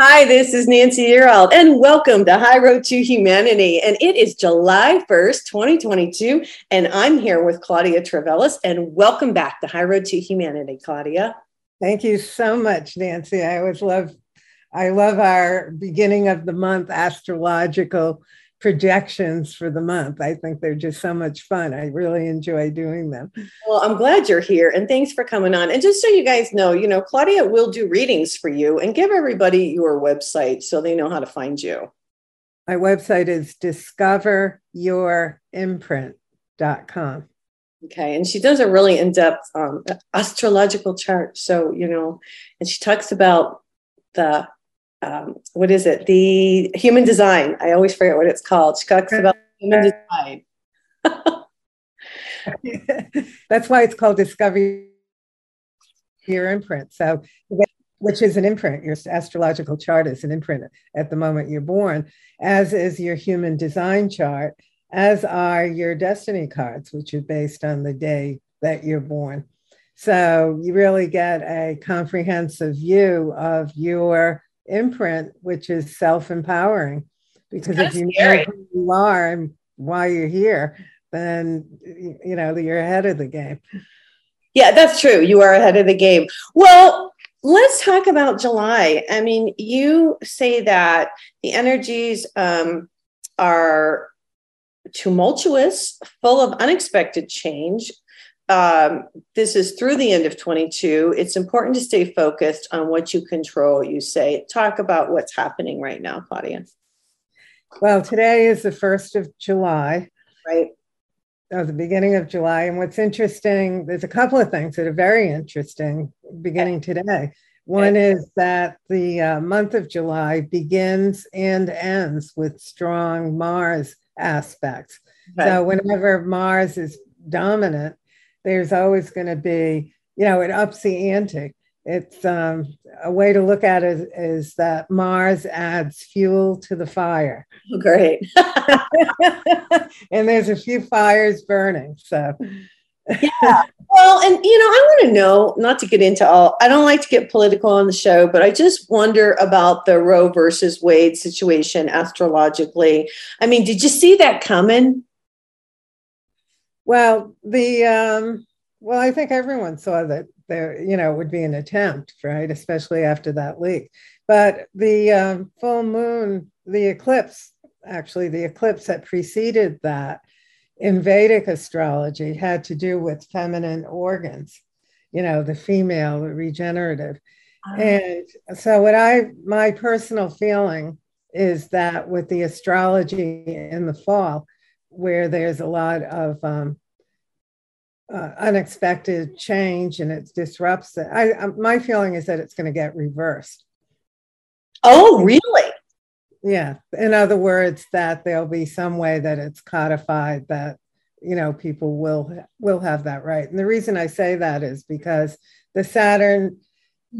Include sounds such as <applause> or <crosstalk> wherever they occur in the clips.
Hi, this is Nancy Yearout, and welcome to High Road to Humanity. And it is July 1st, 2022, and I'm here with Claudia Trevellis. And welcome back to High Road to Humanity, Claudia. Thank you so much, Nancy. I always love, I love our beginning of the month astrological projections for the month. I think they're just so much fun. I really enjoy doing them. Well, I'm glad you're here and thanks for coming on. And just so you guys know, you know, Claudia will do readings for you and give everybody your website so they know how to find you. My website is discoveryourimprint.com. Okay. And she does a really in depth um, astrological chart. So, you know, and she talks about the um, what is it? The human design. I always forget what it's called. She talks about <laughs> human design. <laughs> That's why it's called Discovery Your Imprint. So, which is an imprint. Your astrological chart is an imprint at the moment you're born, as is your human design chart, as are your destiny cards, which are based on the day that you're born. So, you really get a comprehensive view of your imprint, which is self empowering. Because if you scary. know who you are and why you're here, then you know you're ahead of the game. Yeah, that's true. You are ahead of the game. Well, let's talk about July. I mean, you say that the energies um, are tumultuous, full of unexpected change, um, this is through the end of 22. It's important to stay focused on what you control, you say. Talk about what's happening right now, Claudia. Well, today is the 1st of July. Right. Oh, the beginning of July. And what's interesting, there's a couple of things that are very interesting beginning today. One is that the uh, month of July begins and ends with strong Mars aspects. Okay. So, whenever Mars is dominant, there's always going to be, you know, it ups the ante. It's um, a way to look at it is that Mars adds fuel to the fire. Great. <laughs> and there's a few fires burning. So, yeah. Well, and you know, I want to know, not to get into all, I don't like to get political on the show, but I just wonder about the Roe versus Wade situation astrologically. I mean, did you see that coming? Well, the um, well, I think everyone saw that there, you know, it would be an attempt, right? Especially after that leak. But the um, full moon, the eclipse, actually, the eclipse that preceded that in Vedic astrology had to do with feminine organs, you know, the female, the regenerative. Uh-huh. And so, what I, my personal feeling is that with the astrology in the fall, where there's a lot of um, uh, unexpected change and it disrupts it. I, I, my feeling is that it's going to get reversed. Oh, really? Yeah. In other words, that there'll be some way that it's codified that you know people will will have that right. And the reason I say that is because the Saturn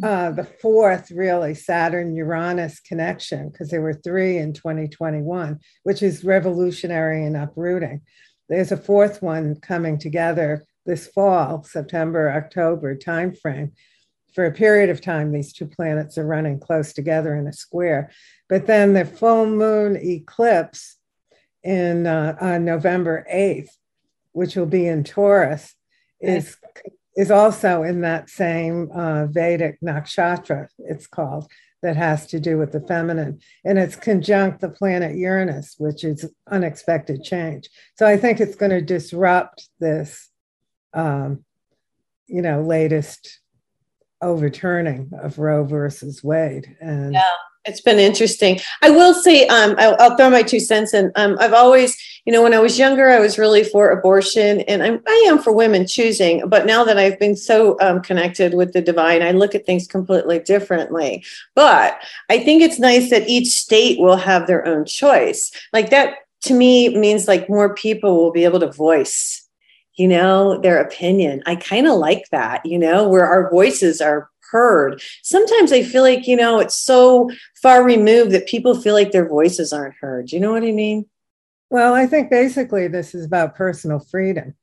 uh, the fourth really Saturn Uranus connection, because there were three in 2021, which is revolutionary and uprooting. There's a fourth one coming together this fall, September, October timeframe. For a period of time, these two planets are running close together in a square. But then the full moon eclipse in uh, on November 8th, which will be in Taurus, is is also in that same uh, Vedic nakshatra, it's called, that has to do with the feminine. And it's conjunct the planet Uranus, which is unexpected change. So I think it's going to disrupt this, um, you know, latest overturning of Roe versus Wade. And yeah. It's been interesting. I will say, um, I'll, I'll, throw my two cents in. Um, I've always, you know, when I was younger, I was really for abortion, and I'm, I am for women choosing. But now that I've been so um, connected with the divine, I look at things completely differently. But I think it's nice that each state will have their own choice. Like that, to me, means like more people will be able to voice you know, their opinion. I kind of like that, you know, where our voices are heard. Sometimes I feel like, you know, it's so far removed that people feel like their voices aren't heard. You know what I mean? Well, I think basically this is about personal freedom.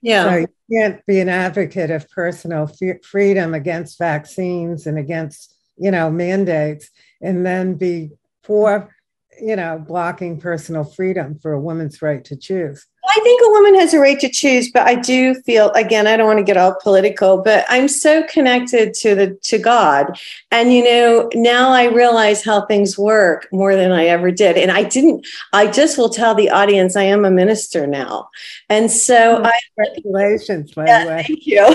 Yeah. So you can't be an advocate of personal f- freedom against vaccines and against, you know, mandates and then be for, you know, blocking personal freedom for a woman's right to choose. I think a woman has a right to choose, but I do feel again, I don't want to get all political, but I'm so connected to the to God. And you know, now I realize how things work more than I ever did. And I didn't, I just will tell the audience I am a minister now. And so oh, congratulations, I, by yeah, the way. Thank you. <laughs>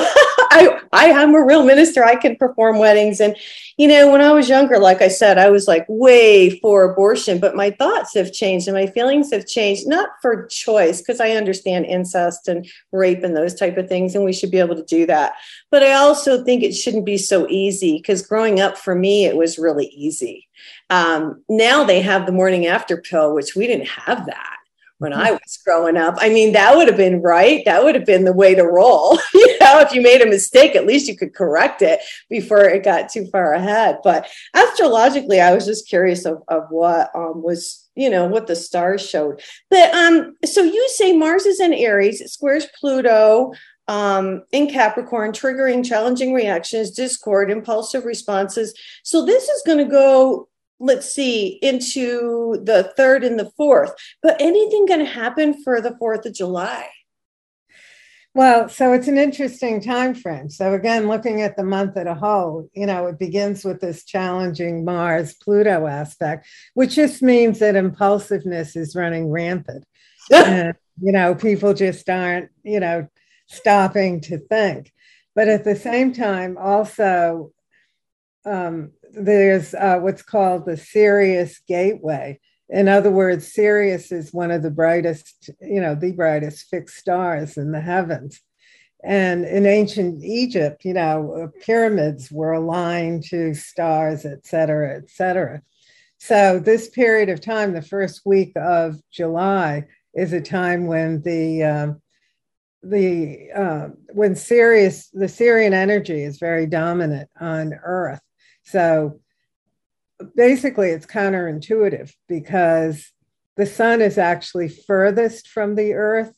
I, I am a real minister. I can perform weddings. And you know, when I was younger, like I said, I was like way for abortion, but my thoughts have changed and my feelings have changed, not for choice, because I understand incest and rape and those type of things, and we should be able to do that. But I also think it shouldn't be so easy because growing up for me, it was really easy. Um, now they have the morning after pill, which we didn't have that when I was growing up. I mean, that would have been right. That would have been the way to roll. <laughs> you know, if you made a mistake, at least you could correct it before it got too far ahead. But astrologically, I was just curious of, of what um, was, you know, what the stars showed. But um, so you say Mars is in Aries, it squares Pluto. Um, in Capricorn, triggering challenging reactions, discord, impulsive responses. So, this is going to go let's see, into the third and the fourth. But anything going to happen for the 4th of July? Well, so it's an interesting time frame. So again, looking at the month at a whole, you know, it begins with this challenging Mars Pluto aspect, which just means that impulsiveness is running rampant. <laughs> and, you know, people just aren't, you know, stopping to think. But at the same time, also um, there's uh, what's called the Sirius Gateway. In other words, Sirius is one of the brightest, you know, the brightest fixed stars in the heavens. And in ancient Egypt, you know, pyramids were aligned to stars, et cetera, et cetera. So this period of time, the first week of July, is a time when the um, the uh, when Sirius, the Sirian energy is very dominant on Earth, so basically, it's counterintuitive because the sun is actually furthest from the earth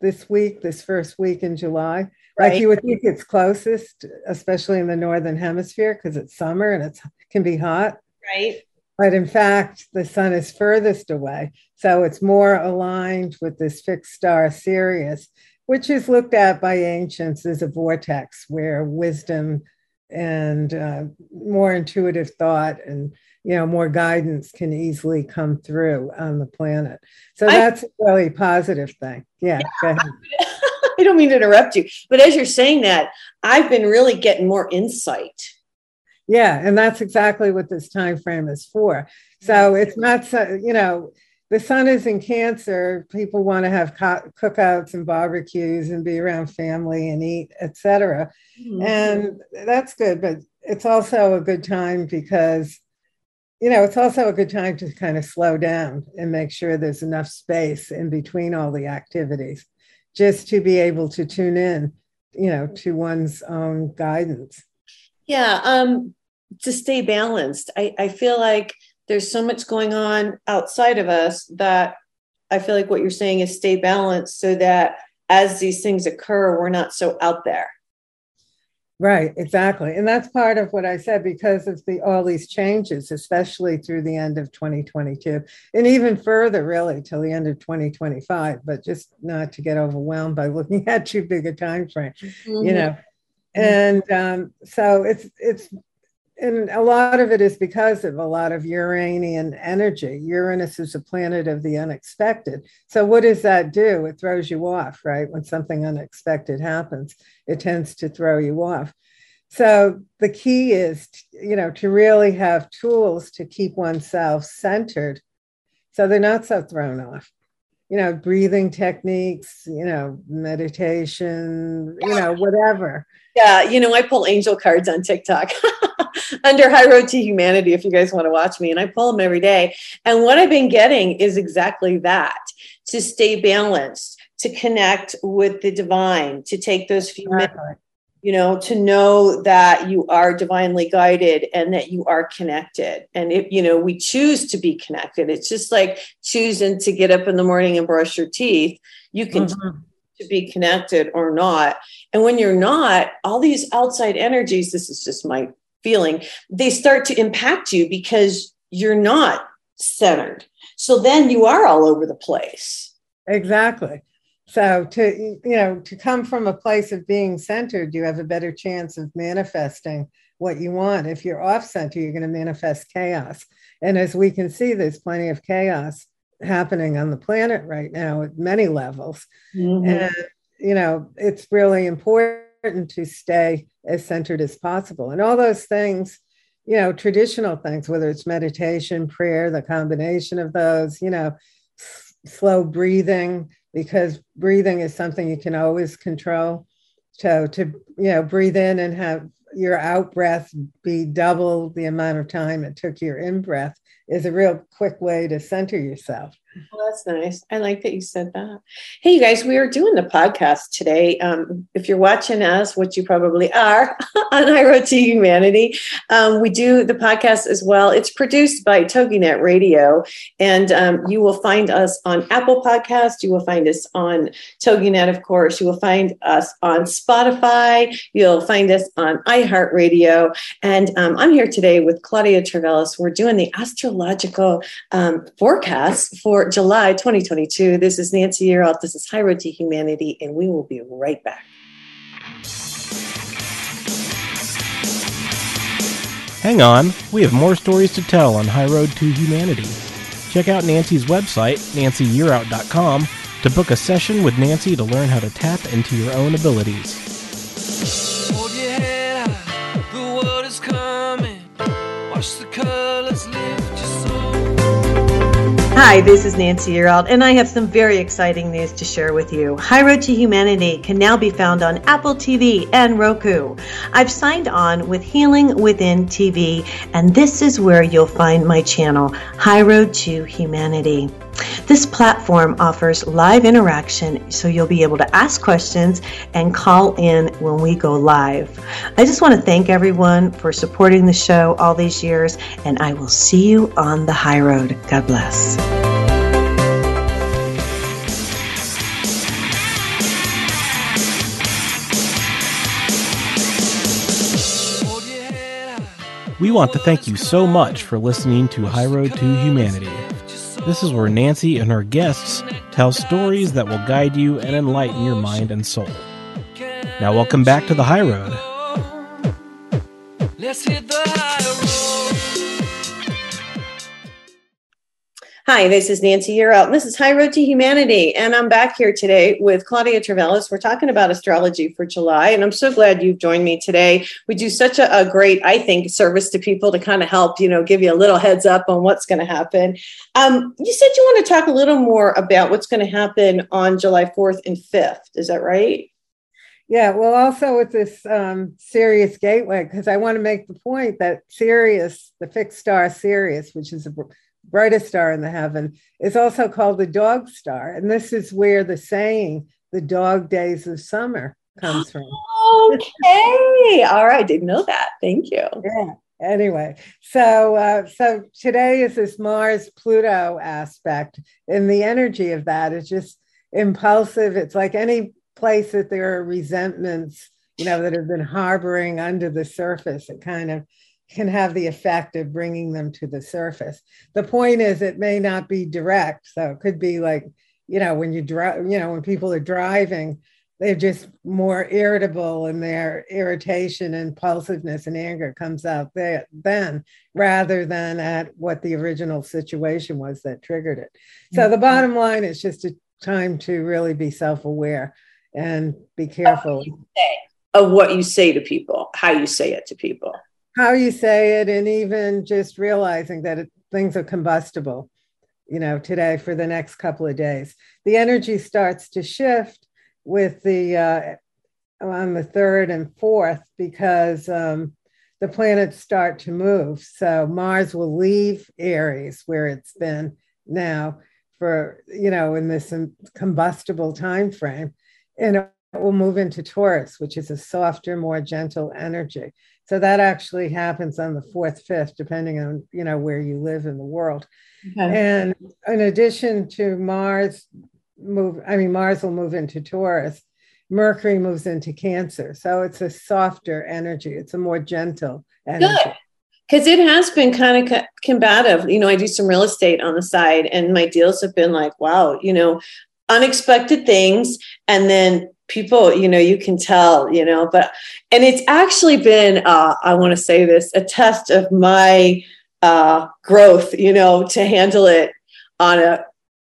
this week, this first week in July. Right. Like you would think it's closest, especially in the northern hemisphere, because it's summer and it can be hot. Right. But in fact, the sun is furthest away. So it's more aligned with this fixed star Sirius, which is looked at by ancients as a vortex where wisdom and uh, more intuitive thought and you know more guidance can easily come through on the planet. So that's I, a really positive thing. Yeah, yeah. <laughs> I don't mean to interrupt you but as you're saying that i've been really getting more insight. Yeah and that's exactly what this time frame is for. So it's not so you know the sun is in cancer. People want to have co- cookouts and barbecues and be around family and eat etc mm-hmm. and that's good but it's also a good time because you know it's also a good time to kind of slow down and make sure there's enough space in between all the activities just to be able to tune in you know to one's own guidance. Yeah um to stay balanced i i feel like there's so much going on outside of us that I feel like what you're saying is stay balanced so that as these things occur, we're not so out there. Right, exactly. And that's part of what I said because of the all these changes, especially through the end of 2022 and even further really till the end of 2025, but just not to get overwhelmed by looking <laughs> at too big a time frame, mm-hmm. you know. And um, so it's it's and a lot of it is because of a lot of Uranian energy. Uranus is a planet of the unexpected. So, what does that do? It throws you off, right? When something unexpected happens, it tends to throw you off. So the key is, you know, to really have tools to keep oneself centered so they're not so thrown off. You know, breathing techniques, you know, meditation, you know, whatever. Yeah, you know, I pull angel cards on TikTok <laughs> under High Road to Humanity if you guys want to watch me, and I pull them every day. And what I've been getting is exactly that to stay balanced, to connect with the divine, to take those few minutes you know to know that you are divinely guided and that you are connected. And if you know we choose to be connected it's just like choosing to get up in the morning and brush your teeth. You can mm-hmm. to be connected or not. And when you're not all these outside energies this is just my feeling they start to impact you because you're not centered. So then you are all over the place. Exactly so to you know to come from a place of being centered, you have a better chance of manifesting what you want. If you're off center, you're going to manifest chaos. And as we can see, there's plenty of chaos happening on the planet right now at many levels. Mm-hmm. And you know, it's really important to stay as centered as possible. And all those things, you know, traditional things, whether it's meditation, prayer, the combination of those, you know, slow breathing, because breathing is something you can always control. So to you know breathe in and have your out breath be double the amount of time it took your in breath is a real quick way to center yourself. Well, that's nice. I like that you said that. Hey, you guys, we are doing the podcast today. Um, if you're watching us, which you probably are <laughs> on High Road to Humanity, um, we do the podcast as well. It's produced by TogiNet Radio, and um, you will find us on Apple Podcast. You will find us on TogiNet, of course. You will find us on Spotify. You'll find us on iHeartRadio. And um, I'm here today with Claudia Travelis. We're doing the astrological um, forecast for July 2022. This is Nancy Yearout. This is High Road to Humanity, and we will be right back. Hang on, we have more stories to tell on High Road to Humanity. Check out Nancy's website, nancyyearout.com, to book a session with Nancy to learn how to tap into your own abilities. Hi, this is Nancy Yearout, and I have some very exciting news to share with you. High Road to Humanity can now be found on Apple TV and Roku. I've signed on with Healing Within TV, and this is where you'll find my channel, High Road to Humanity. This platform offers live interaction so you'll be able to ask questions and call in when we go live. I just want to thank everyone for supporting the show all these years, and I will see you on the high road. God bless. We want to thank you so much for listening to High Road to Humanity. This is where Nancy and her guests tell stories that will guide you and enlighten your mind and soul. Now, welcome back to the High Road. Hi, this is Nancy Yearout, and this is High Road to Humanity. And I'm back here today with Claudia Travelis. We're talking about astrology for July, and I'm so glad you've joined me today. We do such a, a great, I think, service to people to kind of help, you know, give you a little heads up on what's going to happen. Um, you said you want to talk a little more about what's going to happen on July 4th and 5th. Is that right? Yeah, well, also with this um, Sirius Gateway, because I want to make the point that Sirius, the fixed star Sirius, which is a brightest star in the heaven, is also called the dog star. And this is where the saying, the dog days of summer, comes from. Okay. All right. Didn't know that. Thank you. Yeah. Anyway, so uh, so today is this Mars Pluto aspect, and the energy of that is just impulsive. It's like any place that there are resentments, you know, that have been harboring under the surface. It kind of can have the effect of bringing them to the surface. The point is, it may not be direct. So it could be like, you know, when you drive, you know, when people are driving, they're just more irritable and their irritation, impulsiveness, and anger comes out there then rather than at what the original situation was that triggered it. So mm-hmm. the bottom line is just a time to really be self aware and be careful. of what you say to people, how you say it to people. How you say it, and even just realizing that it, things are combustible, you know, today for the next couple of days. The energy starts to shift with the uh, on the third and fourth because um, the planets start to move. So Mars will leave Aries, where it's been now for you know in this combustible time frame, and it will move into Taurus, which is a softer, more gentle energy. So that actually happens on the fourth, fifth, depending on you know where you live in the world. Okay. And in addition to Mars move, I mean Mars will move into Taurus Mercury moves into Cancer. So it's a softer energy, it's a more gentle energy. Good. Because it has been kind of combative. You know, I do some real estate on the side, and my deals have been like, wow, you know, unexpected things. And then people, you know, you can tell, you know, but, and it's actually been, uh, I want to say this, a test of my uh, growth, you know, to handle it on a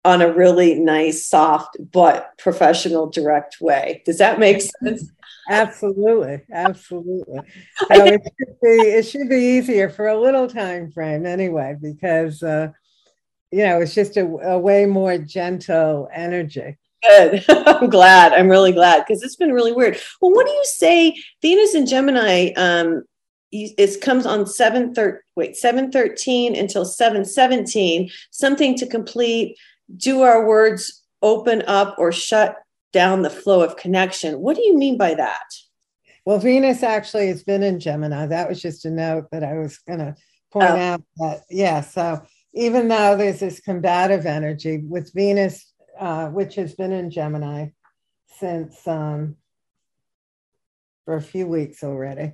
on a really nice, soft, but professional, direct way. Does that make <laughs> sense? Absolutely, absolutely. <laughs> So it should be it should be easier for a little time frame anyway, because uh, you know it's just a, a way more gentle energy. Good. <laughs> I'm glad. I'm really glad because it's been really weird. Well, what do you say? Venus and Gemini. Um, it comes on 7 thir- wait 713 until 717 something to complete do our words open up or shut down the flow of connection? What do you mean by that? Well, Venus actually has been in Gemini. That was just a note that I was going to point oh. out that, yeah. So even though there's this combative energy with Venus, uh, which has been in Gemini since um, for a few weeks already,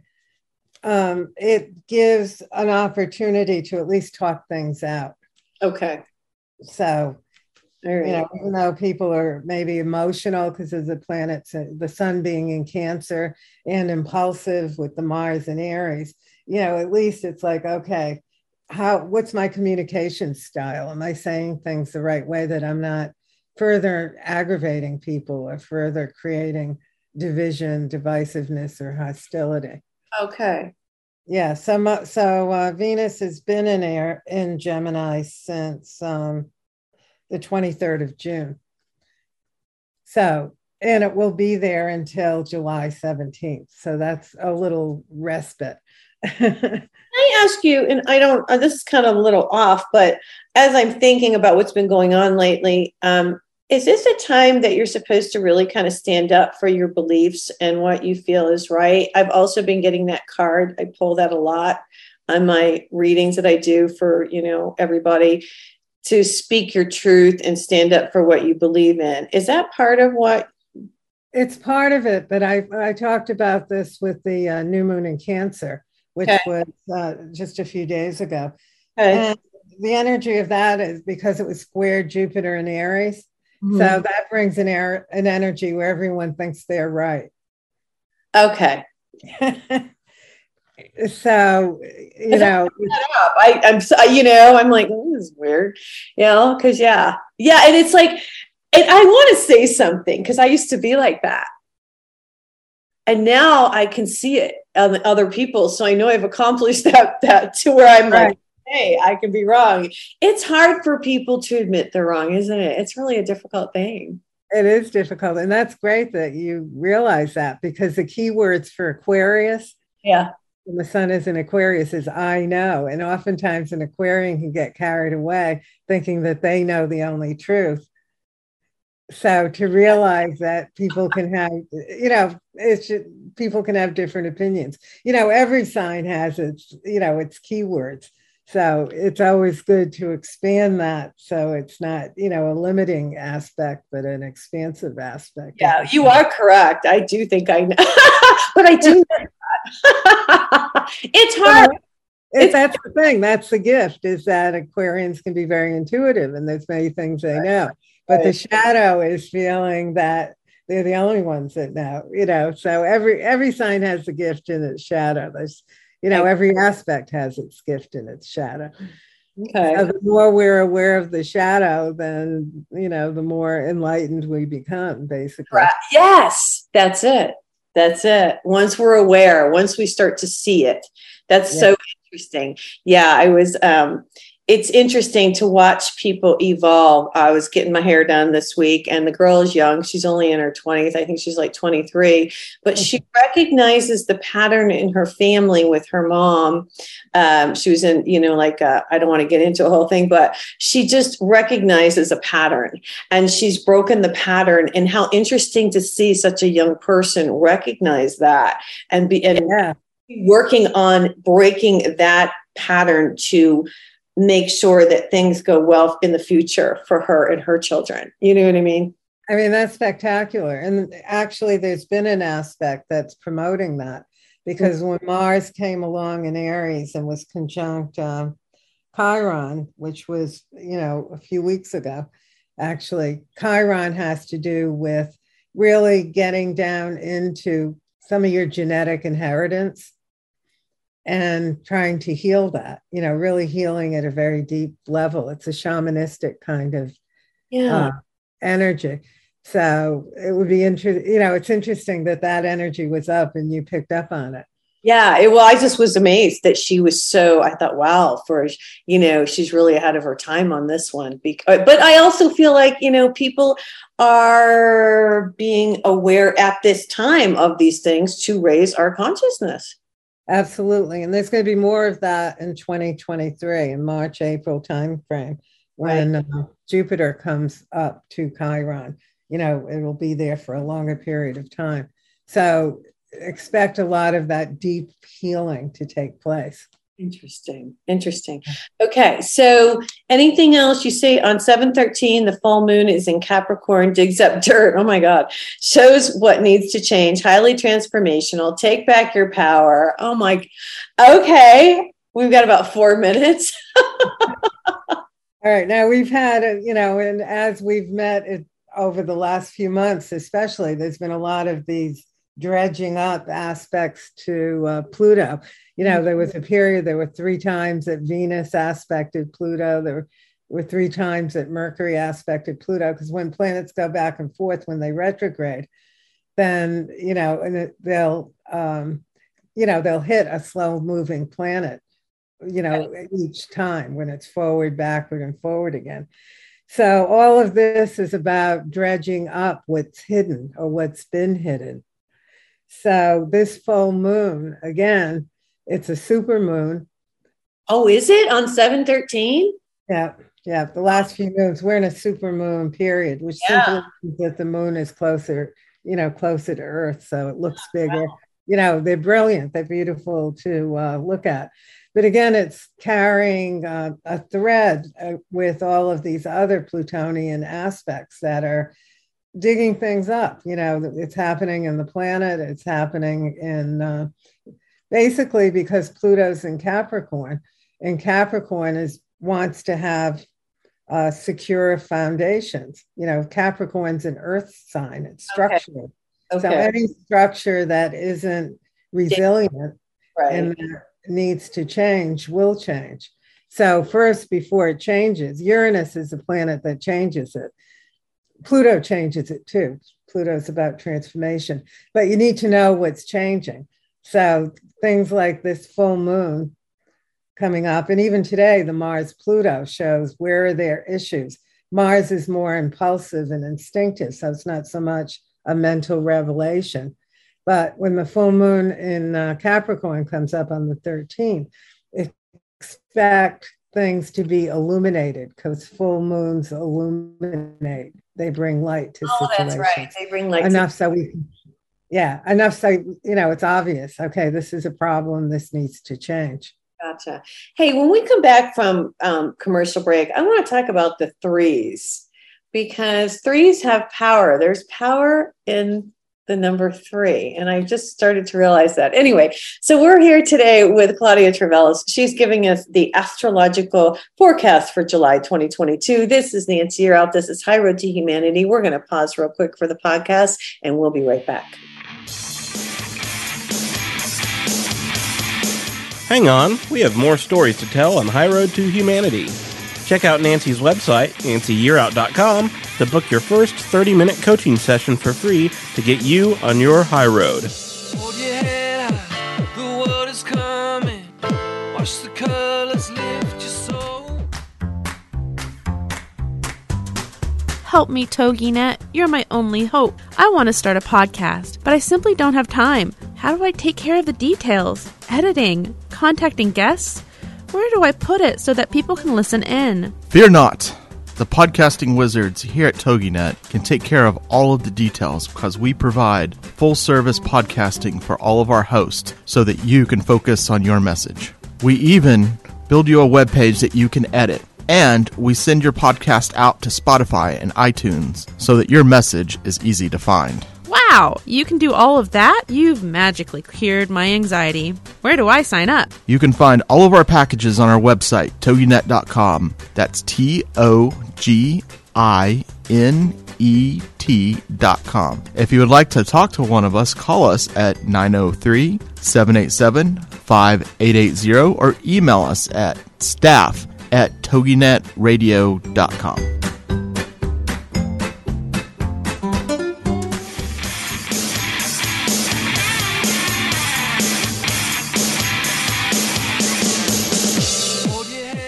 um, it gives an opportunity to at least talk things out. Okay. So Right. You know, even though people are maybe emotional because of the planets, uh, the sun being in Cancer and impulsive with the Mars and Aries, you know, at least it's like, okay, how what's my communication style? Am I saying things the right way that I'm not further aggravating people or further creating division, divisiveness, or hostility? Okay. Yeah. So, so uh, Venus has been in air in Gemini since. Um, the 23rd of June. So, and it will be there until July 17th. So that's a little respite. <laughs> I ask you, and I don't, uh, this is kind of a little off, but as I'm thinking about what's been going on lately, um, is this a time that you're supposed to really kind of stand up for your beliefs and what you feel is right? I've also been getting that card. I pull that a lot on my readings that I do for, you know, everybody to speak your truth and stand up for what you believe in. Is that part of what? It's part of it, but I, I talked about this with the uh, new moon in Cancer, which okay. was uh, just a few days ago. Okay. And the energy of that is because it was square Jupiter and Aries. Mm-hmm. So that brings an, air, an energy where everyone thinks they're right. Okay. <laughs> so you know I, i'm so, you know i'm like oh, this is weird you know because yeah yeah and it's like and i want to say something because i used to be like that and now i can see it on other people so i know i've accomplished <laughs> that that to where i'm right. like hey i can be wrong it's hard for people to admit they're wrong isn't it it's really a difficult thing it is difficult and that's great that you realize that because the key words for aquarius yeah and the sun is in Aquarius is I know. And oftentimes an Aquarian can get carried away thinking that they know the only truth. So to realize that people can have, you know, it's just, people can have different opinions. You know, every sign has its, you know, its keywords. So it's always good to expand that so it's not, you know, a limiting aspect, but an expansive aspect. Yeah, you are correct. I do think I know, <laughs> but I do <laughs> it's hard. It's, that's the thing. That's the gift is that Aquarians can be very intuitive and there's many things they know. But the shadow is feeling that they're the only ones that know, you know. So every every sign has a gift in its shadow. There's, you know, every aspect has its gift and its shadow. Okay. So the more we're aware of the shadow, then you know, the more enlightened we become, basically. Yes, that's it. That's it. Once we're aware, once we start to see it, that's yeah. so interesting. Yeah, I was um it's interesting to watch people evolve. I was getting my hair done this week, and the girl is young. She's only in her 20s. I think she's like 23, but she recognizes the pattern in her family with her mom. Um, she was in, you know, like, I don't want to get into a whole thing, but she just recognizes a pattern and she's broken the pattern. And how interesting to see such a young person recognize that and be and yeah. working on breaking that pattern to make sure that things go well in the future for her and her children. You know what I mean? I mean, that's spectacular. And actually, there's been an aspect that's promoting that because mm-hmm. when Mars came along in Aries and was conjunct um, Chiron, which was, you know, a few weeks ago, actually, Chiron has to do with really getting down into some of your genetic inheritance and trying to heal that, you know, really healing at a very deep level. It's a shamanistic kind of yeah. uh, energy. So it would be interesting, you know, it's interesting that that energy was up and you picked up on it. Yeah, it, well, I just was amazed that she was so. I thought, wow, for you know, she's really ahead of her time on this one. Because, but I also feel like you know, people are being aware at this time of these things to raise our consciousness. Absolutely. And there's going to be more of that in 2023 in March, April timeframe when right. uh, Jupiter comes up to Chiron. You know, it will be there for a longer period of time. So expect a lot of that deep healing to take place. Interesting. Interesting. Okay. So anything else you say on 713, the full moon is in Capricorn, digs up <laughs> dirt. Oh my God. Shows what needs to change. Highly transformational. Take back your power. Oh my. Okay. We've got about four minutes. <laughs> All right. Now we've had, you know, and as we've met over the last few months, especially, there's been a lot of these dredging up aspects to uh, Pluto you know, there was a period, there were three times that Venus aspected Pluto. There were three times that Mercury aspected Pluto, because when planets go back and forth, when they retrograde, then, you know, and they'll, um, you know, they'll hit a slow moving planet, you know, each time when it's forward, backward, and forward again. So all of this is about dredging up what's hidden or what's been hidden. So this full moon, again, it's a super moon. Oh, is it on 713? Yeah. Yeah. The last few moons, we're in a super moon period, which yeah. simply means that the moon is closer, you know, closer to Earth. So it looks bigger. Wow. You know, they're brilliant. They're beautiful to uh, look at. But again, it's carrying uh, a thread uh, with all of these other Plutonian aspects that are digging things up. You know, it's happening in the planet, it's happening in uh, basically because Pluto's in Capricorn, and Capricorn is wants to have uh, secure foundations. You know, Capricorn's an Earth sign; it's structural. Okay. Okay. So any structure that isn't resilient right. and needs to change will change. So first, before it changes, Uranus is a planet that changes it. Pluto changes it too. Pluto's about transformation, but you need to know what's changing. So things like this full moon coming up, and even today, the Mars Pluto shows where are their issues. Mars is more impulsive and instinctive, so it's not so much a mental revelation. But when the full moon in uh, Capricorn comes up on the 13th, expect things to be illuminated because full moons illuminate. They bring light to oh, situations. that's right. They bring light enough to- so we yeah enough so you know it's obvious okay this is a problem this needs to change gotcha hey when we come back from um, commercial break i want to talk about the threes because threes have power there's power in the number three and i just started to realize that anyway so we're here today with claudia Travelis. she's giving us the astrological forecast for july 2022 this is nancy Yearout. out this is high road to humanity we're going to pause real quick for the podcast and we'll be right back Hang on, we have more stories to tell on High Road to Humanity. Check out Nancy's website, nancyyearout.com, to book your first 30 minute coaching session for free to get you on your high road. Oh, Hold your head high, the world is coming. Watch the colors lift your soul. Help me, TogiNet. You're my only hope. I want to start a podcast, but I simply don't have time. How do I take care of the details? Editing? Contacting guests? Where do I put it so that people can listen in? Fear not. The podcasting wizards here at TogiNet can take care of all of the details because we provide full service podcasting for all of our hosts so that you can focus on your message. We even build you a web page that you can edit. And we send your podcast out to Spotify and iTunes so that your message is easy to find. Wow, you can do all of that? You've magically cured my anxiety. Where do I sign up? You can find all of our packages on our website, toginet.com. That's T O G I N E T.com. If you would like to talk to one of us, call us at 903 787 5880 or email us at staff at toginetradio.com.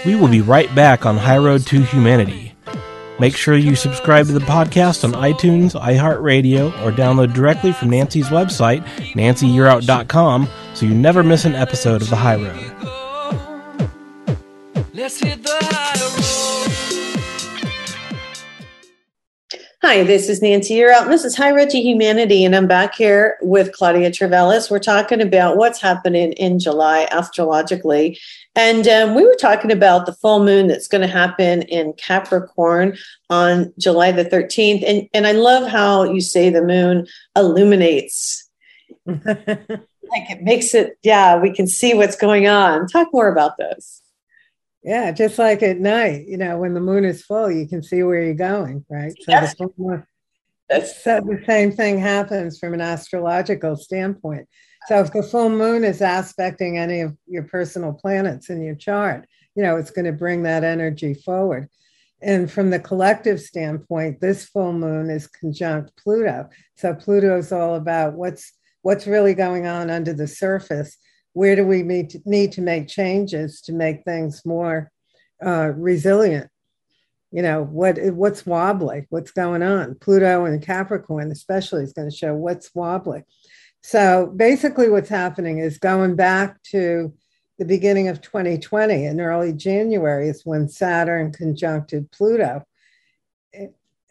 We will be right back on High Road to Humanity. Make sure you subscribe to the podcast on iTunes, iHeartRadio, or download directly from Nancy's website, nancyyearout.com, so you never miss an episode of The High Road. Let's hit the high road. Hi, this is Nancy Yearout, and this is High Road to Humanity, and I'm back here with Claudia Trevellis. We're talking about what's happening in July astrologically, and um, we were talking about the full moon that's going to happen in Capricorn on July the 13th, and and I love how you say the moon illuminates, <laughs> like it makes it. Yeah, we can see what's going on. Talk more about this. Yeah, just like at night, you know, when the moon is full, you can see where you're going, right? So, Yes. the, moon, so the same thing happens from an astrological standpoint. So if the full moon is aspecting any of your personal planets in your chart, you know, it's going to bring that energy forward. And from the collective standpoint, this full moon is conjunct Pluto. So Pluto is all about what's what's really going on under the surface. Where do we need to, need to make changes to make things more uh, resilient? You know what what's wobbly, what's going on? Pluto and Capricorn, especially, is going to show what's wobbly. So basically, what's happening is going back to the beginning of 2020 in early January is when Saturn conjuncted Pluto,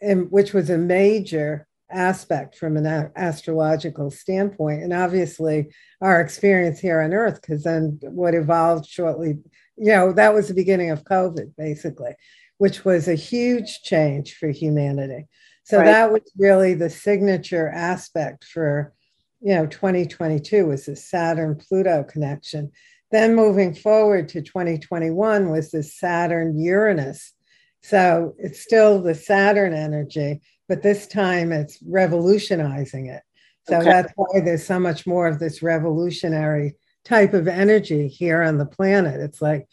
and which was a major aspect from an astrological standpoint. And obviously, our experience here on Earth, because then what evolved shortly, you know, that was the beginning of COVID, basically, which was a huge change for humanity. So Right. that was really the signature aspect for, you know, 2022 was the Saturn Pluto connection. Then moving forward to 2021 was the Saturn Uranus. So it's still the Saturn energy, but this time it's revolutionizing it. So Okay. that's why there's so much more of this revolutionary type of energy here on the planet. It's like,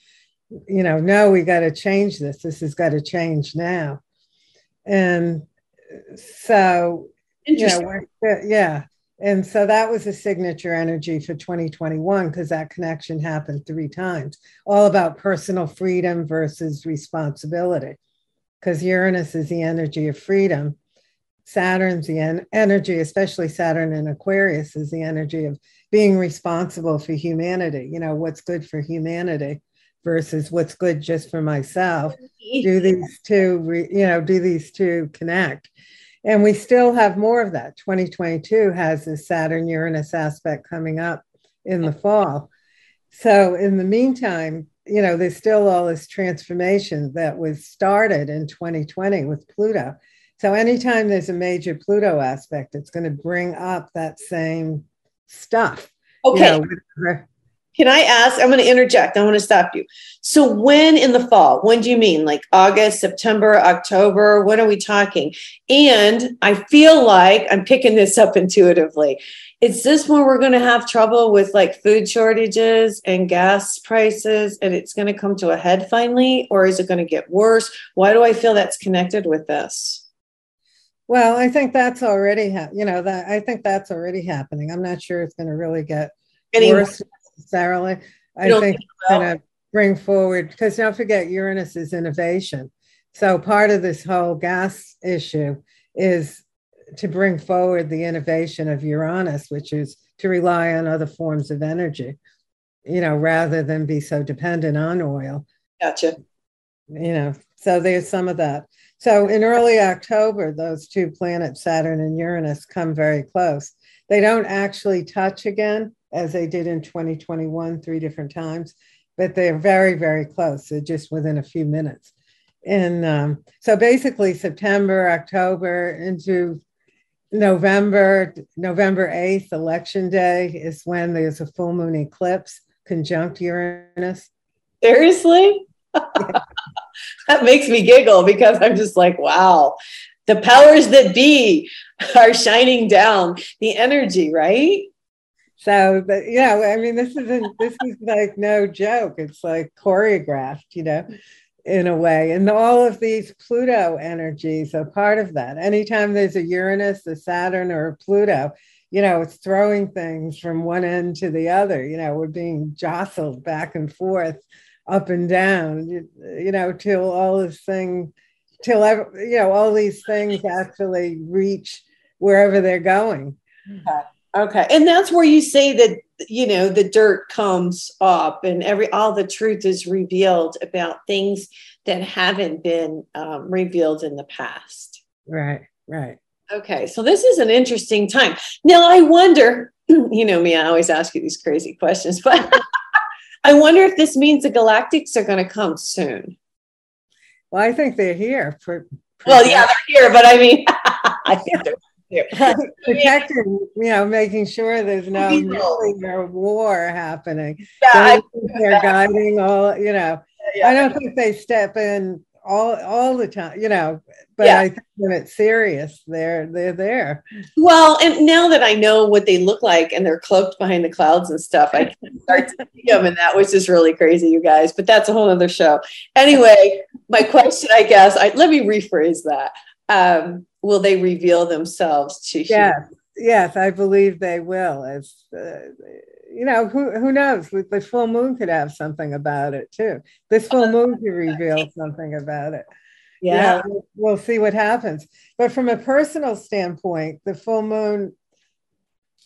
you know, no, we got to change this. This has got to change now. And so, you know, yeah. And so that was a signature energy for 2021 because that connection happened three times, all about personal freedom versus responsibility. Because Uranus is the energy of freedom. Saturn's the en- energy, especially Saturn in Aquarius, is the energy of being responsible for humanity. You know, what's good for humanity versus what's good just for myself do these two re- you know do these two connect and we still have more of that. 2022 has this saturn uranus aspect coming up in the fall. So in the meantime you know there's still all this transformation that was started in 2020 with pluto. So anytime there's a major pluto aspect it's going to bring up that same stuff you Okay. know, with- Can I ask? I'm going to interject. I want to stop you. So, when in the fall? When do you mean? Like August, September, October? When are we talking? And I feel like I'm picking this up intuitively. Is this when we're going to have trouble with like food shortages and gas prices and it's going to come to a head finally? Or is it going to get worse? Why do I feel that's connected with this? Well, I think that's already, ha- you know, that I think that's already happening. I'm not sure it's going to really get Any- worse necessarily. I think think it's going to bring forward because don't forget Uranus is innovation. So part of this whole gas issue is to bring forward the innovation of Uranus, which is to rely on other forms of energy, you know, rather than be so dependent on oil Gotcha. you know so there's some of that so in early october those two planets saturn and uranus come very close they don't actually touch again as they did in 2021 three different times but they're very very close they're just within a few minutes and um, so basically september october into november november 8th election day is when there's a full moon eclipse conjunct uranus Seriously? <laughs> that makes me giggle because I'm just like, wow, the powers that be are shining down the energy, right? So, but yeah, I mean, this isn't, this is like no joke. It's like choreographed, you know, in a way. And all of these Pluto energies are part of that. Anytime there's a Uranus, a Saturn, or a Pluto, you know, it's throwing things from one end to the other. You know, we're being jostled back and forth, up and down, you, you know, till all this thing, till, you know, all these things actually reach wherever they're going. Mm-hmm. Okay. And that's where you say that, you know, the dirt comes up and every, all the truth is revealed about things that haven't been um, revealed in the past. Right, right. Okay. So this is an interesting time. Now, I wonder, <clears throat> you know me, I always ask you these crazy questions, <laughs> but I wonder if this means the galactics are going to come soon. Well, I think they're here for Well, yeah, they're here, but I mean, <laughs> <laughs> I think they're. <laughs> <laughs> protecting, you know, making sure there's no Evil. milling or war happening. Yeah, They're guiding all, you know. I don't think they step in all all the time, you know, but Yeah. I think when it's serious, they're they're there. Well, and now that I know what they look like and they're cloaked behind the clouds and stuff, I can start to see them, and that was just really crazy, you guys. But that's a whole other show. Anyway, my question, I guess, I let me rephrase that. Um, will they reveal themselves to Yes, yes, I believe they will. As uh, you know, who who knows? The full moon could have something about it too. This full moon could reveal something about it. Yeah. we'll, we'll see what happens. But from a personal standpoint, the full moon,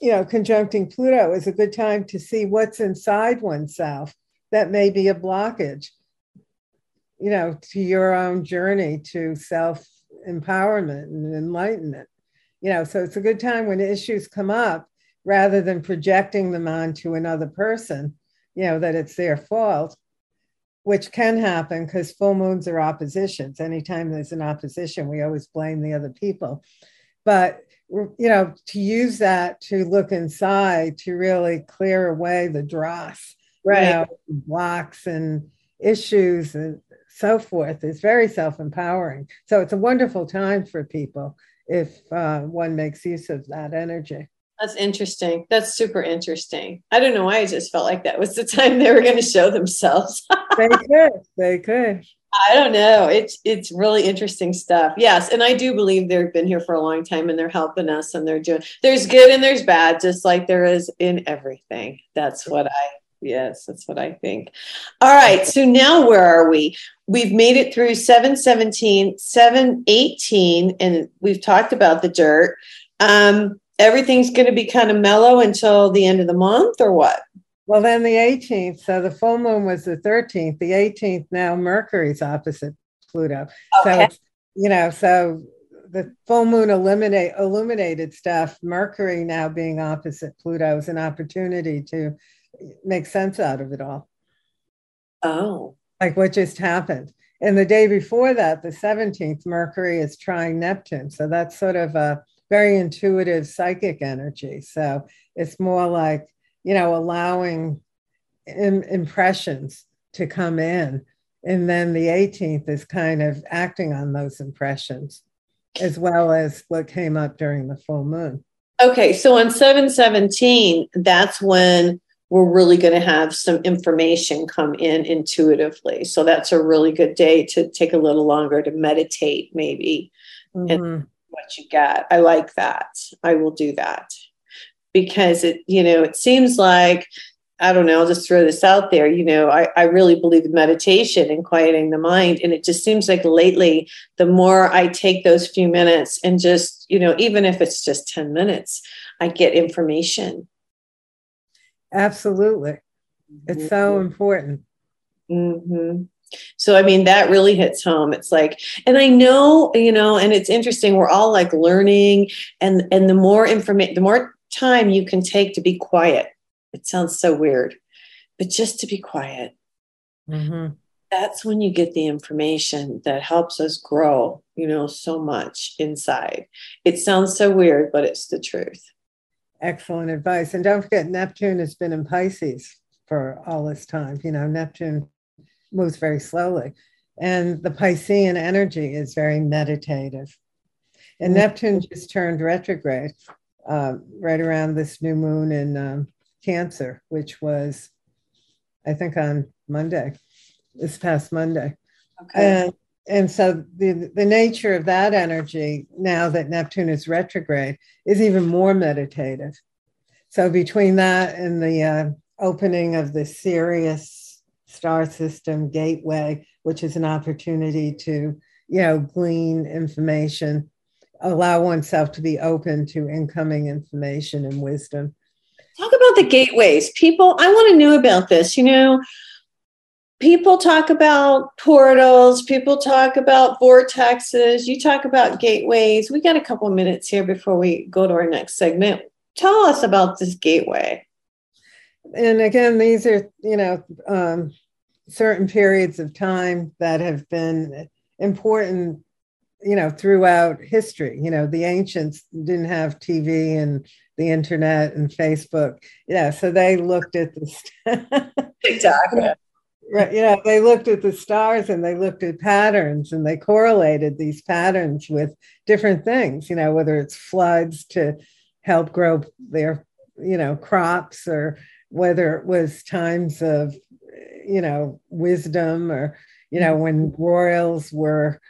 you know, conjuncting Pluto is a good time to see what's inside oneself that may be a blockage, you know, to your own journey to self empowerment and enlightenment. You know, so it's a good time when issues come up rather than projecting them onto another person, you know, that it's their fault which can happen because full moons are oppositions. Anytime there's an opposition, we always blame the other people. But you know, to use that to look inside to really clear away the dross, Right. you know, blocks and issues and so forth is very self-empowering. So it's a wonderful time for people if uh, one makes use of that energy. That's interesting. That's super interesting. I don't know why I just felt like that was the <laughs> time they were going to show themselves. <laughs> They could, they could. I don't know. It's it's really interesting stuff. Yes, and I do believe they've been here for a long time and they're helping us and they're doing. There's good and there's bad, just like there is in everything. That's what I. Yes, that's what I think. All right. So now where are we? We've made it through 717, 718, and we've talked about the dirt. Um, everything's going to be kind of mellow until the end of the month, or what? Well, then the 18th, so the full moon was the 13th. The 18th, now Mercury's opposite Pluto. So, Okay. it's, you know, so the full moon eliminate illuminated stuff. Mercury now being opposite Pluto is an opportunity to make sense out of it all, Oh, like what just happened. And the day before that, the 17th, Mercury is trying Neptune. So that's sort of a very intuitive psychic energy. So it's more like, you know, allowing im- impressions to come in. And then the 18th is kind of acting on those impressions, as well as what came up during the full moon. Okay, so on 717, that's when we're really going to have some information come in intuitively. So that's a really good day to take a little longer to meditate, maybe Mhm. what you get. I like that. I will do that because it, you know, it seems like I don't know, I'll just throw this out there. You know, I, I really believe in meditation and quieting the mind. And it just seems like lately, the more I take those few minutes and just, you know, even if it's just 10 minutes, I get information. Absolutely. It's so important. Mm-hmm. So, I mean, that really hits home. It's like, and I know, you know, and it's interesting. We're all like learning, and and the more information, the more time you can take to be quiet. It sounds so weird, but just to be quiet. Mm-hmm. That's when you get the information that helps us grow, you know, so much inside. It sounds so weird, but it's the truth. Excellent advice. And don't forget, Neptune has been in Pisces for all this time. You know, Neptune moves very slowly. And the Piscean energy is very meditative. And Mhm. Neptune just turned retrograde uh, right around this new moon in um, Cancer, which was, I think, on Monday, this past Monday. And, and so the, the nature of that energy, now that Neptune is retrograde, is even more meditative. So between that and the uh, opening of the Sirius star system gateway, which is an opportunity to, you know, glean information, allow oneself to be open to incoming information and wisdom. Talk about the gateways. People, I want to know about this. You know, people talk about portals, people talk about vortexes, you talk about gateways. We got a couple of minutes here before we go to our next segment. Tell us about this gateway. and again, these are, you know, um, certain periods of time that have been important, you know, throughout history. You know, the ancients didn't have TV and the internet and Facebook. Yeah, so they looked at this. <laughs> TikTok. Right, you know, they looked at the stars and they looked at patterns and they correlated these patterns with different things. You know, whether it's floods to help grow their, you know, crops or whether it was times of you know wisdom or you know when royals were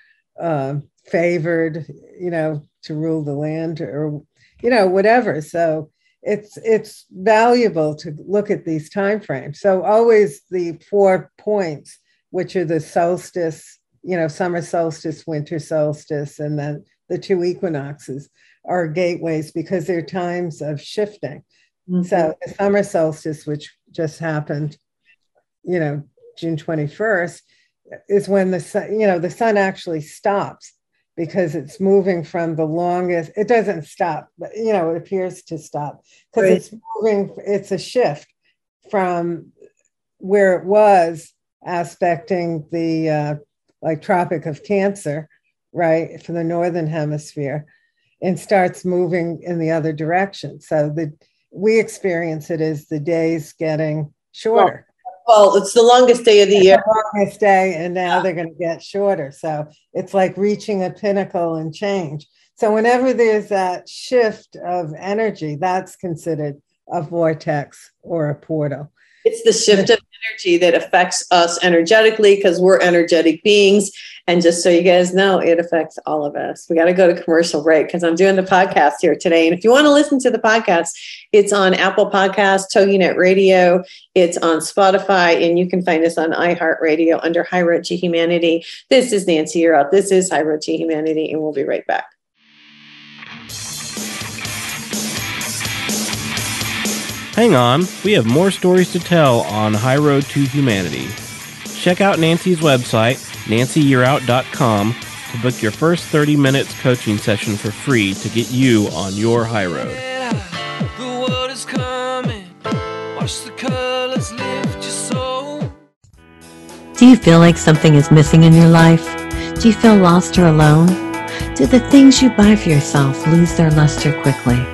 um, favored you know to rule the land or you know whatever so it's it's valuable to look at these time frames. So always the four points which are the solstice you know summer solstice winter solstice and then the two equinoxes are gateways because they're times of shifting. Mm-hmm. So the summer solstice, which just happened, you know, June 21st, is when the sun, you know, the sun actually stops because it's moving from the longest, it doesn't stop, but you know, it appears to stop because Right. it's moving, it's a shift from where it was aspecting the uh, like Tropic of Cancer, right, for the northern hemisphere, and starts moving in the other direction. So the we experience it as the days getting shorter. Well, it's the longest day of the year. The <laughs> longest day, and now they're going to get shorter. So it's like reaching a pinnacle and change. So whenever there's that shift of energy, that's considered a vortex or a portal. It's the shift of energy that affects us energetically because we're energetic beings. And just so you guys know, it affects all of us. We got to go to commercial break because I'm doing the podcast here today. And if you want to listen to the podcast, it's on Apple Podcasts, TogiNet Radio, it's on Spotify, and you can find us on iHeartRadio under High Road to Humanity. This is Nancy Yearout. This is High Road to Humanity, and we'll be right back. Hang on, we have more stories to tell on High Road to Humanity. Check out Nancy's website, nancyyearout.com, to book your first 30 minutes coaching session for free to get you on your high road. The world is coming. Watch the colors lift your soul. Do you feel like something is missing in your life? Do you feel lost or alone? Do the things you buy for yourself lose their luster quickly?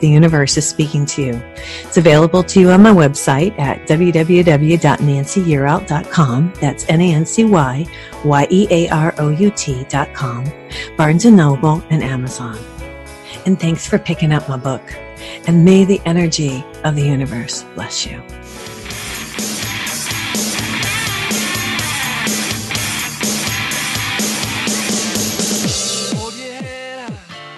The Universe is Speaking to You. It's available to you on my website at www.nancyyearout.com. That's N-A-N-C-Y-Y-E-A-R-O-U-T.com, Barnes & Noble, and Amazon. And thanks for picking up my book. And may the energy of the universe bless you.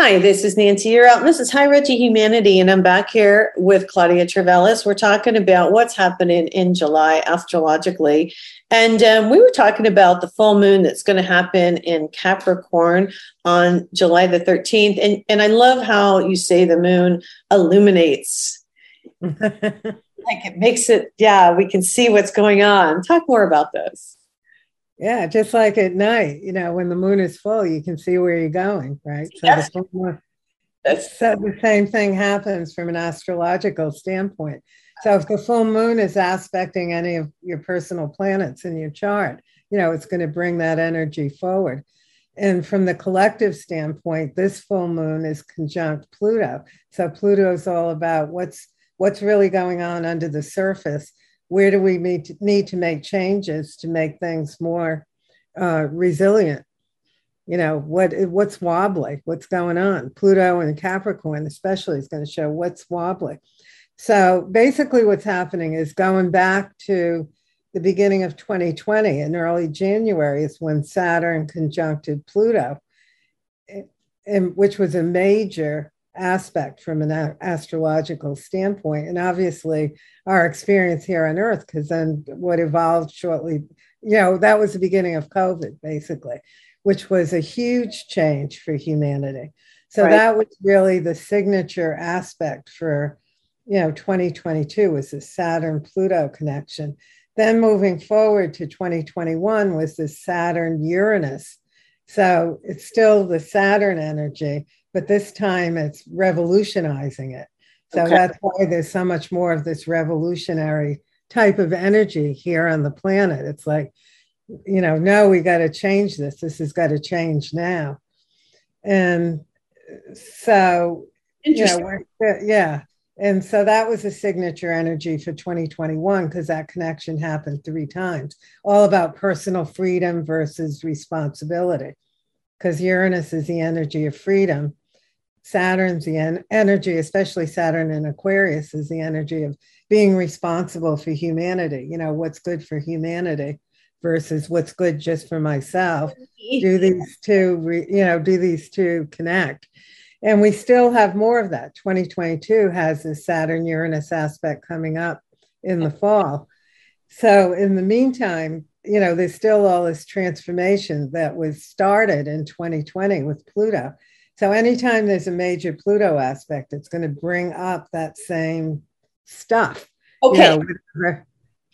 Hi, this is Nancy Yearout, and this is High Road to Humanity, and I'm back here with Claudia Trevellis. We're talking about what's happening in July astrologically, and um, we were talking about the full moon that's going to happen in Capricorn on July the 13th, and and I love how you say the moon illuminates, <laughs> like it makes it. Yeah, we can see what's going on. Talk more about this. Yeah, just like at night, you know, when the moon is full, you can see where you're going, right? So, Yes. the, so the same thing happens from an astrological standpoint. So if the full moon is aspecting any of your personal planets in your chart, you know, it's going to bring that energy forward. And from the collective standpoint, this full moon is conjunct Pluto. So Pluto is all about what's what's really going on under the surface. Where do we need to, need to make changes to make things more uh, resilient? You know what what's wobbly, what's going on? Pluto and Capricorn, especially, is going to show what's wobbly. So basically, what's happening is going back to the beginning of 2020 in early January is when Saturn conjuncted Pluto, and which was a major aspect from an astrological standpoint. And obviously, our experience here on Earth, because then what evolved shortly, you know, that was the beginning of COVID, basically, which was a huge change for humanity. So Right. that was really the signature aspect for, you know, 2022 was the Saturn Pluto connection. Then moving forward to 2021 was the Saturn Uranus. So it's still the Saturn energy, but this time it's revolutionizing it. So Okay. that's why there's so much more of this revolutionary type of energy here on the planet. It's like, you know, no, we got to change this. This has got to change now. And so, you know, interesting. yeah. And so that was a signature energy for 2021 because that connection happened three times, all about personal freedom versus responsibility. Because Uranus is the energy of freedom. Saturn's the en- energy, especially Saturn in Aquarius, is the energy of being responsible for humanity. You know, what's good for humanity versus what's good just for myself <laughs> do these two re- you know do these two connect and we still have more of that 2022 has this saturn uranus aspect coming up in the fall so in the meantime you know there's still all this transformation that was started in 2020 with pluto so anytime there's a major pluto aspect it's going to bring up that same stuff you Okay. know,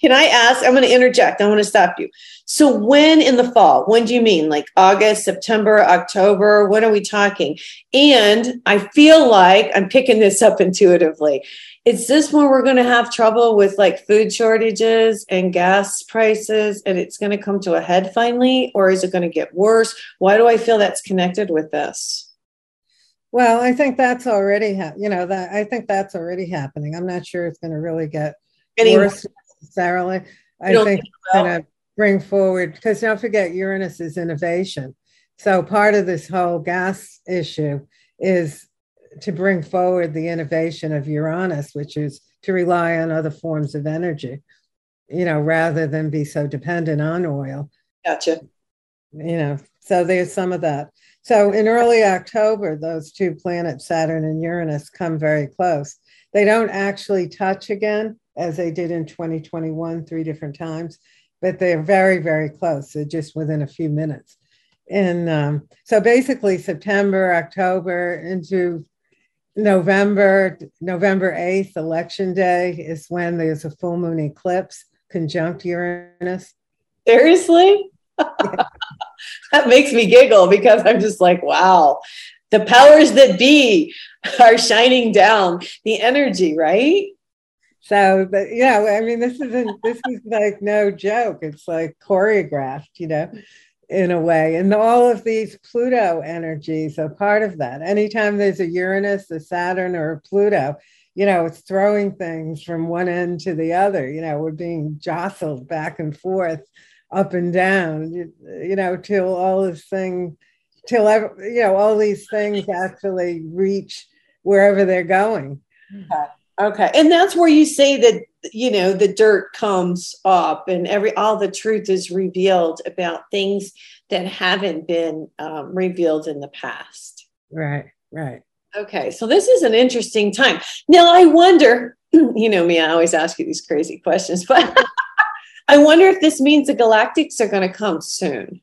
Can I ask? I'm going to interject. I want to stop you. So, when in the fall? When do you mean? Like August, September, October? When are we talking? And I feel like I'm picking this up intuitively. Is this when we're going to have trouble with like food shortages and gas prices and it's going to come to a head finally? Or is it going to get worse? Why do I feel that's connected with this? Well, I think that's already, ha- you know, that I think that's already happening. I'm not sure it's going to really get Any worse necessarily. I think think it's going to bring forward because don't forget Uranus is innovation. So part of this whole gas issue is to bring forward the innovation of Uranus, which is to rely on other forms of energy, you know, rather than be so dependent on oil. Gotcha. you know, so there's some of that. So in early October, those two planets, Saturn and Uranus, come very close. They don't actually touch again as they did in 2021, three different times, but they're very, very close. They're just within a few minutes. And um, so basically, September, October into November, November 8th, election day, is when there's a full moon eclipse conjunct Uranus. Seriously? <laughs> that makes me giggle because I'm just like, wow, the powers that be are shining down the energy, right? So, but yeah, I mean, this isn't, this is like no joke. It's like choreographed, you know, in a way. And all of these Pluto energies are part of that. Anytime there's a Uranus, a Saturn, or a Pluto, you know, it's throwing things from one end to the other. You know, we're being jostled back and forth, up and down, you, you know, till all this thing, till, you know, all these things actually reach wherever they're going. Okay. Okay. And that's where you say that, you know, the dirt comes up and every, all the truth is revealed about things that haven't been um, revealed in the past. Right, right. Okay. So this is an interesting time. Now, I wonder, <clears throat> you know me, I always ask you these crazy questions, <laughs> but I wonder if this means the galactics are going to come soon.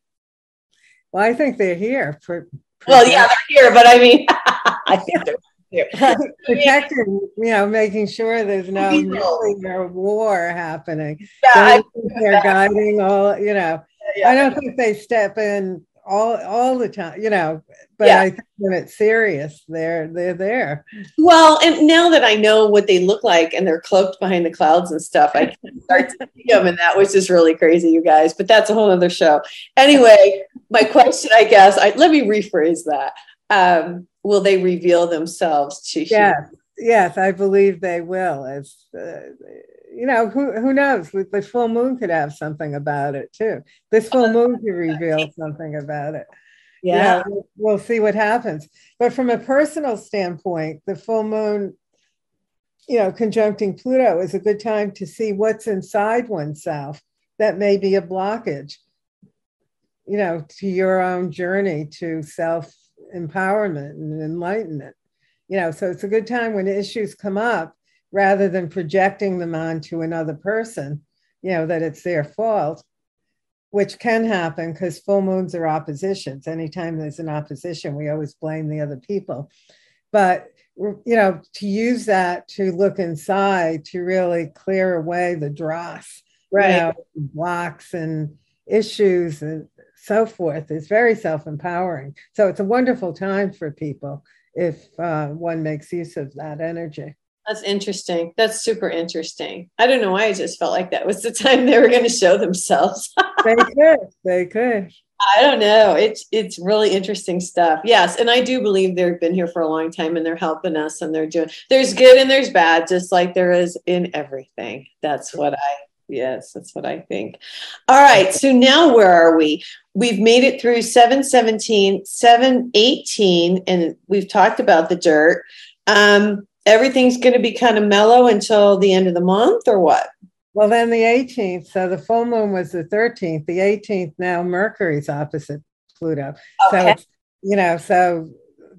Well, I think they're here. For, well, yeah, they're here, but I mean, <laughs> I <laughs> think they're <laughs> <laughs> protecting, you know, making sure there's no killing or war happening. Yeah, they're, they're guiding all, you know. Yeah, I don't think they step in all all the time, you know, but yeah. I think when it's serious, they're they're there. Well, and now that I know what they look like and they're cloaked behind the clouds and stuff, I can start to see them, and that was just really crazy, you guys. But that's a whole other show. Anyway, my question, I guess, I let me rephrase that. Um, will they reveal themselves to yes yes i believe they will. As uh, you know who who knows? The full moon could have something about it too. This full moon could reveal something about it. Yeah you know, we'll, we'll see what happens. But from a personal standpoint the full moon you know conjuncting pluto is a good time to see what's inside oneself that may be a blockage you know to your own journey to self empowerment and enlightenment. You know, so it's a good time when issues come up rather than projecting them onto another person, you know, that it's their fault, which can happen because full moons are oppositions. Anytime there's an opposition, we always blame the other people. But you know, to use that to look inside to really clear away the dross, right? You know, blocks and issues and so forth is very self empowering. So it's a wonderful time for people if uh, one makes use of that energy. That's interesting. That's super interesting. I don't know why I just felt like that was the <laughs> time they were going to show themselves. <laughs> they could. They could. I don't know. It's it's really interesting stuff. Yes, and I do believe they've been here for a long time and they're helping us and they're doing. There's good and there's bad, just like there is in everything. That's what I Yes, that's what I think. All right. So now where are we? We've made it through 717, 718, and we've talked about the dirt. Um, everything's going to be kind of mellow until the end of the month, or what? Well, then the 18th. So the full moon was the 13th. The 18th, now Mercury's opposite Pluto. Okay. So, you know, so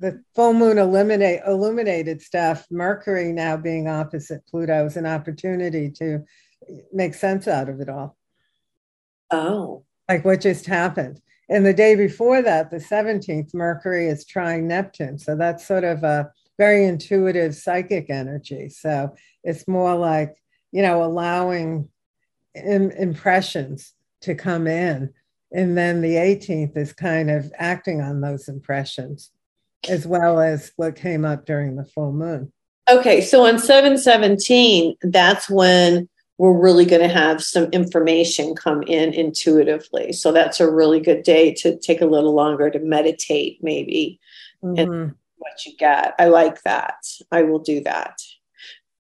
the full moon eliminate illuminated stuff. Mercury now being opposite Pluto is an opportunity to make sense out of it all. Oh. Like what just happened. And the day before that, the 17th, Mercury is trying Neptune. So that's sort of a very intuitive psychic energy. So it's more like, you know, allowing in, impressions to come in. And then the 18th is kind of acting on those impressions, as well as what came up during the full moon. Okay, so on 717, that's when we're really going to have some information come in intuitively. So that's a really good day to take a little longer to meditate, maybe, mm-hmm. and what you get. I like that. I will do that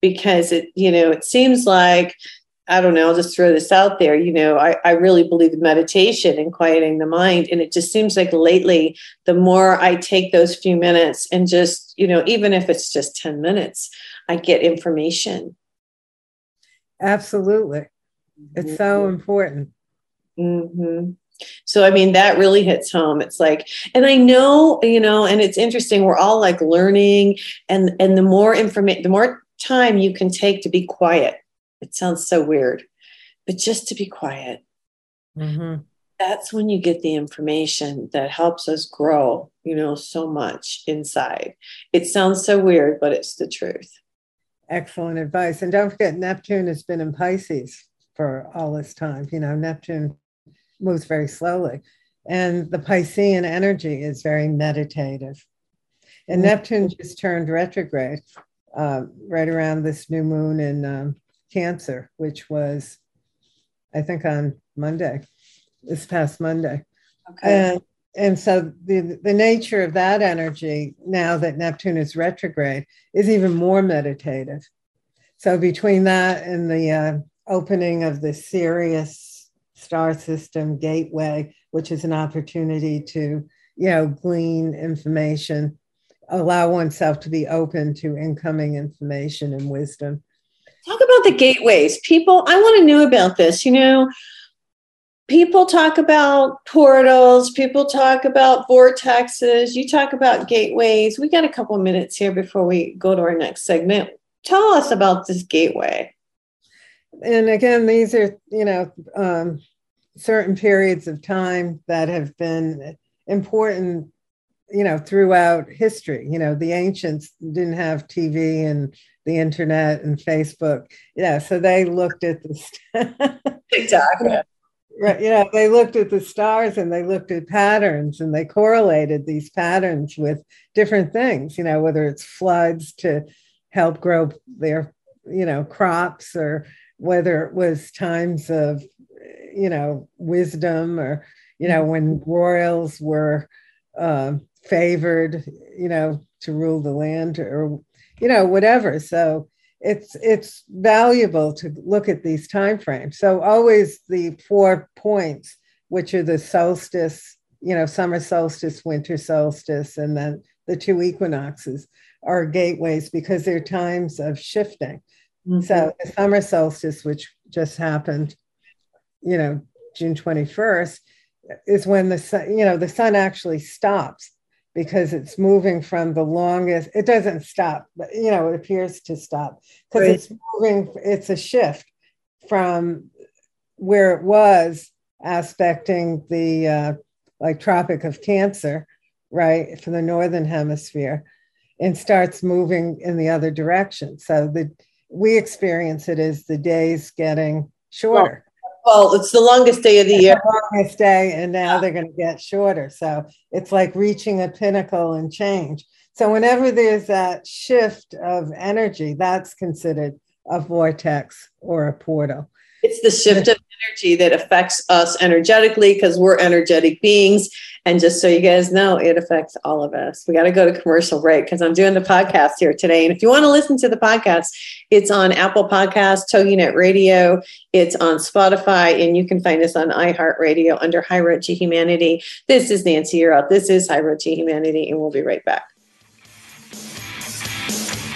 because it, you know, it seems like I don't know, I'll just throw this out there. You know, I, I really believe in meditation and quieting the mind. And it just seems like lately, the more I take those few minutes and just, you know, even if it's just 10 minutes, I get information Absolutely. It's so important. Mm-hmm. So, I mean, that really hits home. It's like, and I know, you know, and it's interesting. We're all like learning, and and the more information, the more time you can take to be quiet. It sounds so weird, but just to be quiet. Mm-hmm. That's when you get the information that helps us grow, you know, so much inside. It sounds so weird, but it's the truth. Excellent advice. And don't forget, Neptune has been in Pisces for all this time. You know, Neptune moves very slowly. And the Piscean energy is very meditative. And Mhm. Neptune just turned retrograde uh, right around this new moon in um, Cancer, which was, I think, on Monday, this past Monday. And, and so the, the nature of that energy, now that Neptune is retrograde, is even more meditative. So between that and the uh, opening of the Sirius star system gateway, which is an opportunity to, you know, glean information, allow oneself to be open to incoming information and wisdom. Talk about the gateways. People, I want to know about this. You know, people talk about portals, people talk about vortexes, you talk about gateways. We got a couple of minutes here before we go to our next segment. Tell us about this gateway. and again, these are, you know, um, certain periods of time that have been important, you know, throughout history. You know, the ancients didn't have TV and the internet and Facebook. Yeah, so they looked at this. <laughs> TikTok. Right, you know, they looked at the stars and they looked at patterns and they correlated these patterns with different things. You know, whether it's floods to help grow their, you know, crops or whether it was times of you know wisdom or you know when royals were um, favored you know to rule the land or you know whatever so it's it's valuable to look at these time frames. So always the four points which are the solstice you know summer solstice winter solstice and then the two equinoxes are gateways because they're times of shifting. Mm-hmm. So the summer solstice, which just happened, you know, June 21st, is when the sun, you know, the sun actually stops because it's moving from the longest, it doesn't stop, but you know, it appears to stop because Right. it's moving, it's a shift from where it was aspecting the uh, like Tropic of Cancer, right, for the northern hemisphere, and starts moving in the other direction. So the we experience it as the days getting shorter. Well, it's the longest day of the year. The <laughs> longest day, and now they're going to get shorter. So it's like reaching a pinnacle and change. So whenever there's that shift of energy, that's considered a vortex or a portal. It's the shift of energy that affects us energetically because we're energetic beings. And just so you guys know, it affects all of us. We got to go to commercial break because I'm doing the podcast here today. And if you want to listen to the podcast, it's on Apple Podcasts, TogiNet Radio, it's on Spotify, and you can find us on iHeartRadio under High Road to Humanity. This is Nancy Out. This is High Road to Humanity, and we'll be right back.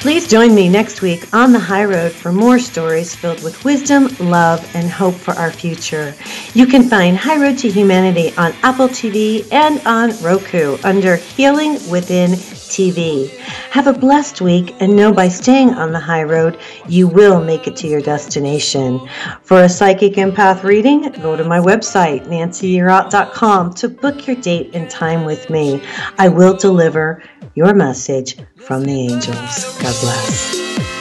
Please join me next week on the high road for more stories filled with wisdom, love, and hope for our future. You can find High Road to Humanity on Apple TV and on Roku under Healing Within TV. Have a blessed week and know by staying on the high road, you will make it to your destination. For a psychic empath reading, go to my website, nancyyearout.com, to book your date and time with me. I will deliver your message from the angels. God bless.